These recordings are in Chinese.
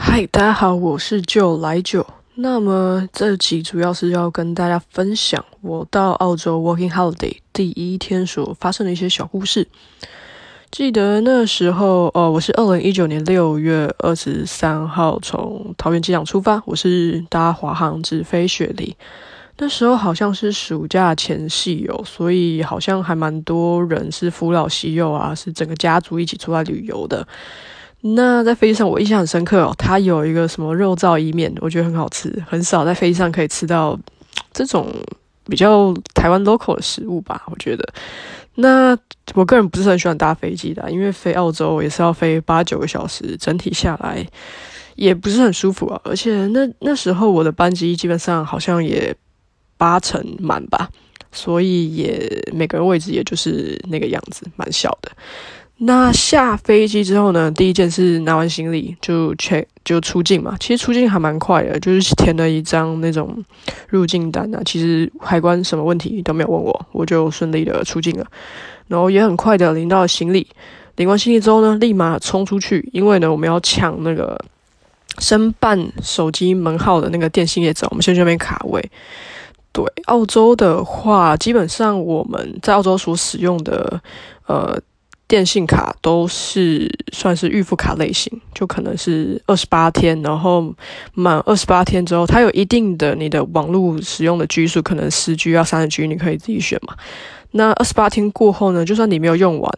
嗨，大家好，我是就来九。那么这集主要是要跟大家分享我到澳洲 Working Holiday 第一天所发生的一些小故事。记得那时候，呃，我是二零一九年六月二十三号从桃园机场出发，我是搭华航直飞雪梨。那时候好像是暑假前夕哦，所以好像还蛮多人是扶老携幼啊，是整个家族一起出来旅游的。那在飞机上，我印象很深刻哦，它有一个什么肉燥意面，我觉得很好吃，很少在飞机上可以吃到这种比较台湾 local 的食物吧，我觉得。那我个人不是很喜欢搭飞机的，因为飞澳洲也是要飞八九个小时，整体下来也不是很舒服啊。而且那那时候我的班机基本上好像也八成满吧，所以也每个人位置也就是那个样子，蛮小的。那下飞机之后呢？第一件事拿完行李就 check 就出境嘛。其实出境还蛮快的，就是填了一张那种入境单啊。其实海关什么问题都没有问我，我就顺利的出境了。然后也很快的领到了行李，领完行李之后呢，立马冲出去，因为呢我们要抢那个申办手机门号的那个电信业者，我们先去那边卡位。对，澳洲的话，基本上我们在澳洲所使用的呃。电信卡都是算是预付卡类型，就可能是二十八天，然后满二十八天之后，它有一定的你的网络使用的居数，可能十 G 要三十 G，你可以自己选嘛。那二十八天过后呢，就算你没有用完，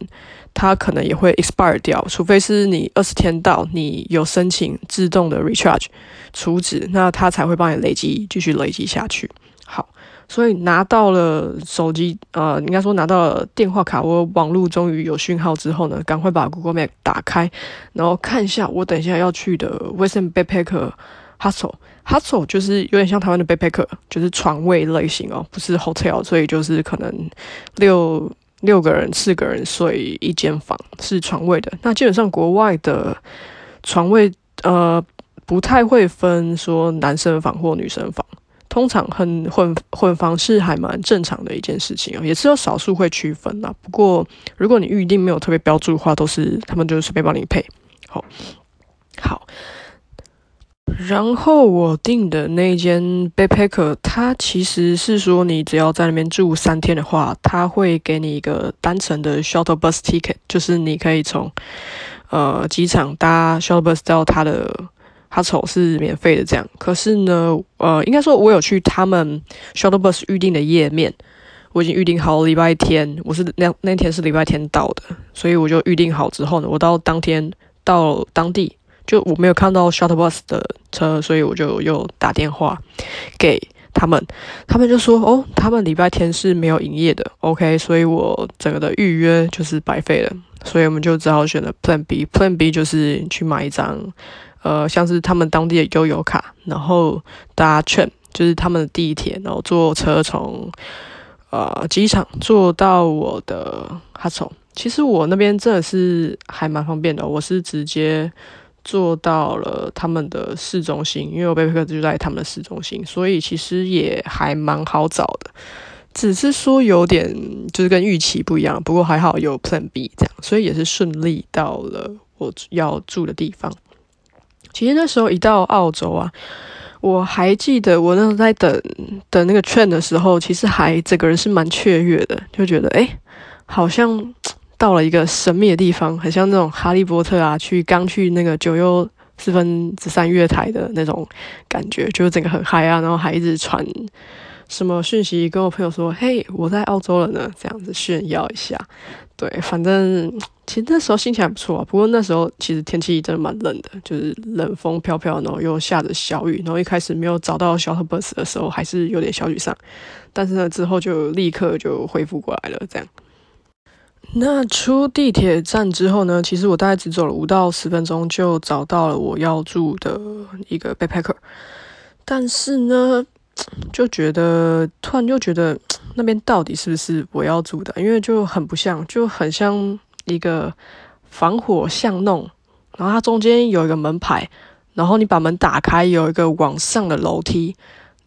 它可能也会 expire 掉，除非是你二十天到，你有申请自动的 recharge 储值，那它才会帮你累积，继续累积下去。好。所以拿到了手机，呃，应该说拿到了电话卡，我网络终于有讯号之后呢，赶快把 Google Map 打开，然后看一下我等一下要去的 Western Backpacker Hostel。Hostel 就是有点像台湾的 Backpacker，就是床位类型哦，不是 hotel，所以就是可能六六个人、四个人睡一间房是床位的。那基本上国外的床位，呃，不太会分说男生房或女生房。通常很混混房是还蛮正常的一件事情啊，也是有少数会区分啦。不过如果你预定没有特别标注的话，都是他们就是随便帮你配。好，好。然后我订的那间 backpacker，它其实是说你只要在那边住三天的话，他会给你一个单程的 shuttle bus ticket，就是你可以从呃机场搭 shuttle bus 到他的。他丑是免费的，这样。可是呢，呃，应该说，我有去他们 shuttle bus 预定的页面，我已经预定好礼拜天，我是那那天是礼拜天到的，所以我就预定好之后呢，我到当天到当地，就我没有看到 shuttle bus 的车，所以我就又打电话给他们，他们就说，哦，他们礼拜天是没有营业的，OK，所以我整个的预约就是白费了，所以我们就只好选了 Plan B，Plan B 就是去买一张。呃，像是他们当地的悠游卡，然后搭券，就是他们的地铁，然后坐车从呃机场坐到我的哈丑。其实我那边真的是还蛮方便的，我是直接坐到了他们的市中心，因为我贝贝克就在他们的市中心，所以其实也还蛮好找的。只是说有点就是跟预期不一样，不过还好有 Plan B 这样，所以也是顺利到了我要住的地方。其实那时候一到澳洲啊，我还记得我那时候在等等那个券的时候，其实还整个人是蛮雀跃的，就觉得哎，好像到了一个神秘的地方，很像那种哈利波特啊，去刚去那个九幽四分之三月台的那种感觉，就是整个很嗨啊，然后还一直传什么讯息跟我朋友说，嘿，我在澳洲了呢，这样子炫耀一下。对，反正 其实那时候心情还不错啊。不过那时候其实天气真的蛮冷的，就是冷风飘飘，然后又下着小雨。然后一开始没有找到小 bus 的时候，还是有点小沮丧。但是呢，之后就立刻就恢复过来了。这样，那出地铁站之后呢，其实我大概只走了五到十分钟，就找到了我要住的一个 backpacker。但是呢，就觉得突然就觉得。那边到底是不是我要住的？因为就很不像，就很像一个防火巷弄，然后它中间有一个门牌，然后你把门打开，有一个往上的楼梯，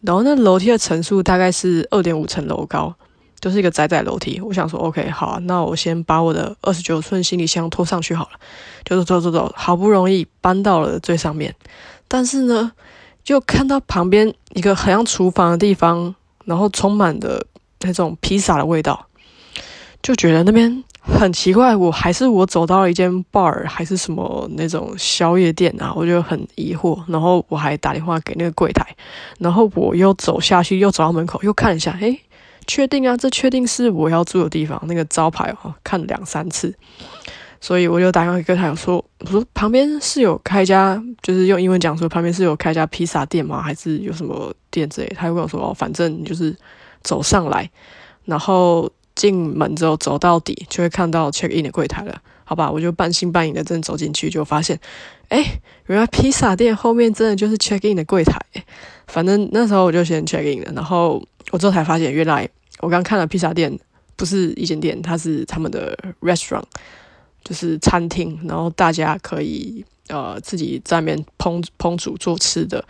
然后那楼梯的层数大概是二点五层楼高，就是一个窄窄楼梯。我想说，OK，好，那我先把我的二十九寸行李箱拖上去好了。就是走走走，好不容易搬到了最上面，但是呢，就看到旁边一个很像厨房的地方，然后充满的那种披萨的味道，就觉得那边。很奇怪，我还是我走到了一间 bar 还是什么那种宵夜店啊，我就很疑惑。然后我还打电话给那个柜台，然后我又走下去，又走到门口，又看一下，诶，确定啊，这确定是我要住的地方，那个招牌哦，看了两三次，所以我就打电话给柜台说，我说旁边是有开家，就是用英文讲说旁边是有开家披萨店吗？还是有什么店之类？他就跟我说，哦，反正就是走上来，然后。进门之后走到底就会看到 check in 的柜台了，好吧，我就半信半疑的真走进去，就发现，哎，原来披萨店后面真的就是 check in 的柜台。反正那时候我就先 check in 了，然后我之后才发现，原来我刚看了披萨店不是一间店，它是他们的 restaurant，就是餐厅，然后大家可以呃自己在那边烹烹煮做吃的。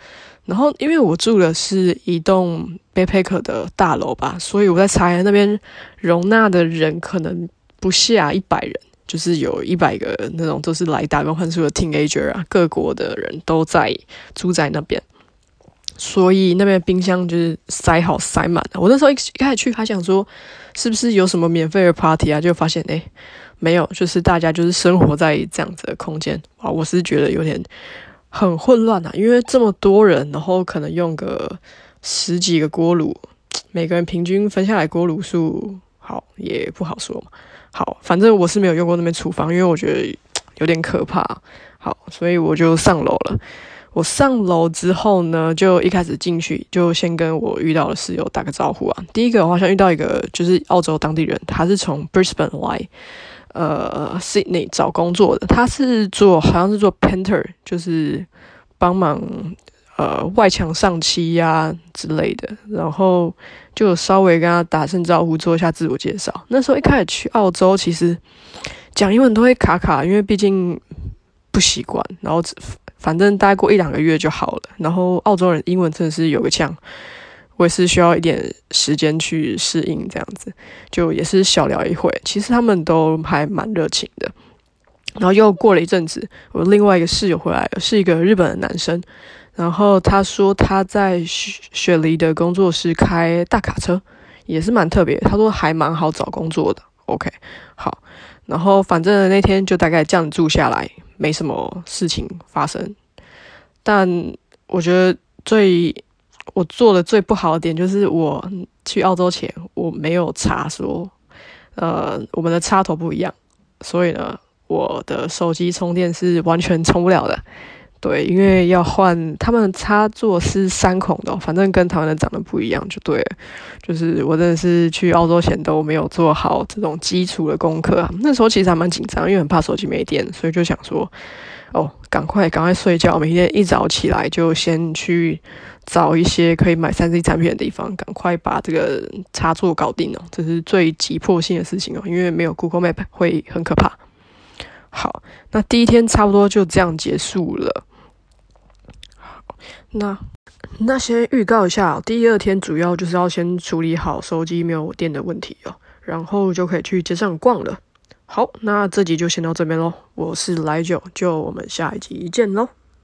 然后因为我住的是一栋。背包客的大楼吧，所以我在猜那边容纳的人可能不下一百人，就是有一百个那种都是来打工换宿的 teenager 啊，各国的人都在住在那边，所以那边冰箱就是塞好塞满了。我那时候一一开始去还想说是不是有什么免费的 party 啊，就发现哎没有，就是大家就是生活在这样子的空间啊，我是觉得有点很混乱啊，因为这么多人，然后可能用个。十几个锅炉，每个人平均分下来锅炉数，好也不好说嘛。好，反正我是没有用过那边厨房，因为我觉得有点可怕。好，所以我就上楼了。我上楼之后呢，就一开始进去就先跟我遇到的室友打个招呼啊。第一个我好像遇到一个就是澳洲当地人，他是从 Brisbane 来，呃，Sydney 找工作的。他是做好像是做 painter，就是帮忙。呃，外墙上漆呀之类的，然后就稍微跟他打声招呼，做一下自我介绍。那时候一开始去澳洲，其实讲英文都会卡卡，因为毕竟不习惯。然后反正待过一两个月就好了。然后澳洲人英文真的是有个呛，我也是需要一点时间去适应，这样子就也是小聊一会。其实他们都还蛮热情的。然后又过了一阵子，我另外一个室友回来了，是一个日本的男生。然后他说他在雪雪梨的工作室开大卡车，也是蛮特别。他说还蛮好找工作的。OK，好。然后反正那天就大概这样住下来，没什么事情发生。但我觉得最我做的最不好的点就是我去澳洲前我没有查说，呃，我们的插头不一样，所以呢，我的手机充电是完全充不了的。对，因为要换他们插座是三孔的，反正跟台湾的长得不一样就对了。就是我真的是去澳洲前都没有做好这种基础的功课，那时候其实还蛮紧张，因为很怕手机没电，所以就想说，哦，赶快赶快睡觉，每天一早起来就先去找一些可以买三 C 产品的地方，赶快把这个插座搞定哦，这是最急迫性的事情哦，因为没有 Google Map 会很可怕。好，那第一天差不多就这样结束了。那那先预告一下，第二天主要就是要先处理好手机没有电的问题哦，然后就可以去街上逛了。好，那这集就先到这边喽。我是来九，就我们下一集见喽。